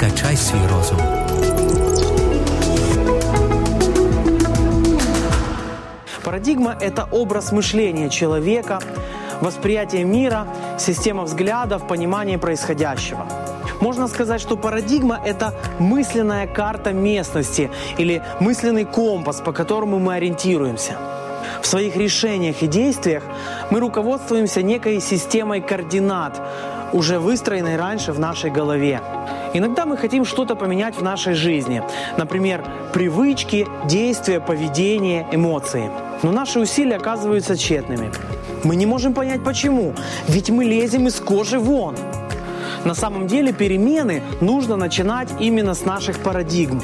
Качай свій розум. Парадигма – это образ мышления человека, восприятие мира, система взглядов, понимание происходящего. Можно сказать, что парадигма – это мысленная карта местности или мысленный компас, по которому мы ориентируемся. В своих решениях и действиях мы руководствуемся некой системой координат, уже выстроенной раньше в нашей голове. Иногда мы хотим что-то поменять в нашей жизни. Например, привычки, действия, поведение, эмоции. Но наши усилия оказываются тщетными. Мы не можем понять почему, ведь мы лезем из кожи вон. На самом деле перемены нужно начинать именно с наших парадигм.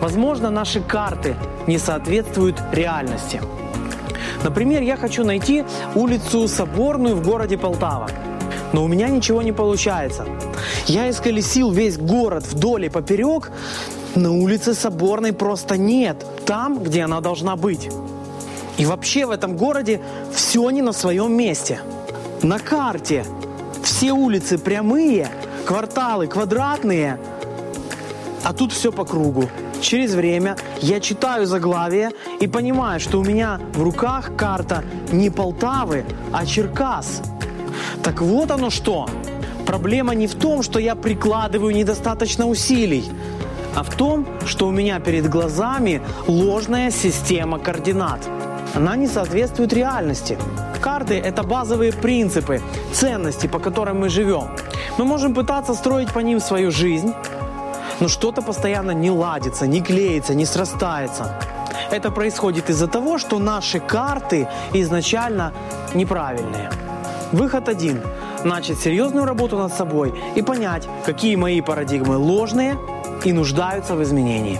Возможно, наши карты не соответствуют реальности. Например, я хочу найти улицу Соборную в городе Полтава. Но у меня ничего не получается. Я исколесил весь город вдоль и поперек. На улице Соборной просто нет. Там, где она должна быть. И вообще в этом городе все не на своем месте. На карте все улицы прямые, кварталы квадратные, а тут все по кругу. Через время я читаю заглавие и понимаю, что у меня в руках карта не Полтавы, а Черкас. Так вот оно что. Проблема не в том, что я прикладываю недостаточно усилий, а в том, что у меня перед глазами ложная система координат. Она не соответствует реальности. Карты – это базовые принципы, ценности, по которым мы живем. Мы можем пытаться строить по ним свою жизнь, но что-то постоянно не ладится, не клеится, не срастается. Это происходит из-за того, что наши карты изначально неправильные. Выход один – начать серьезную работу над собой и понять, какие мои парадигмы ложные и нуждаются в изменении.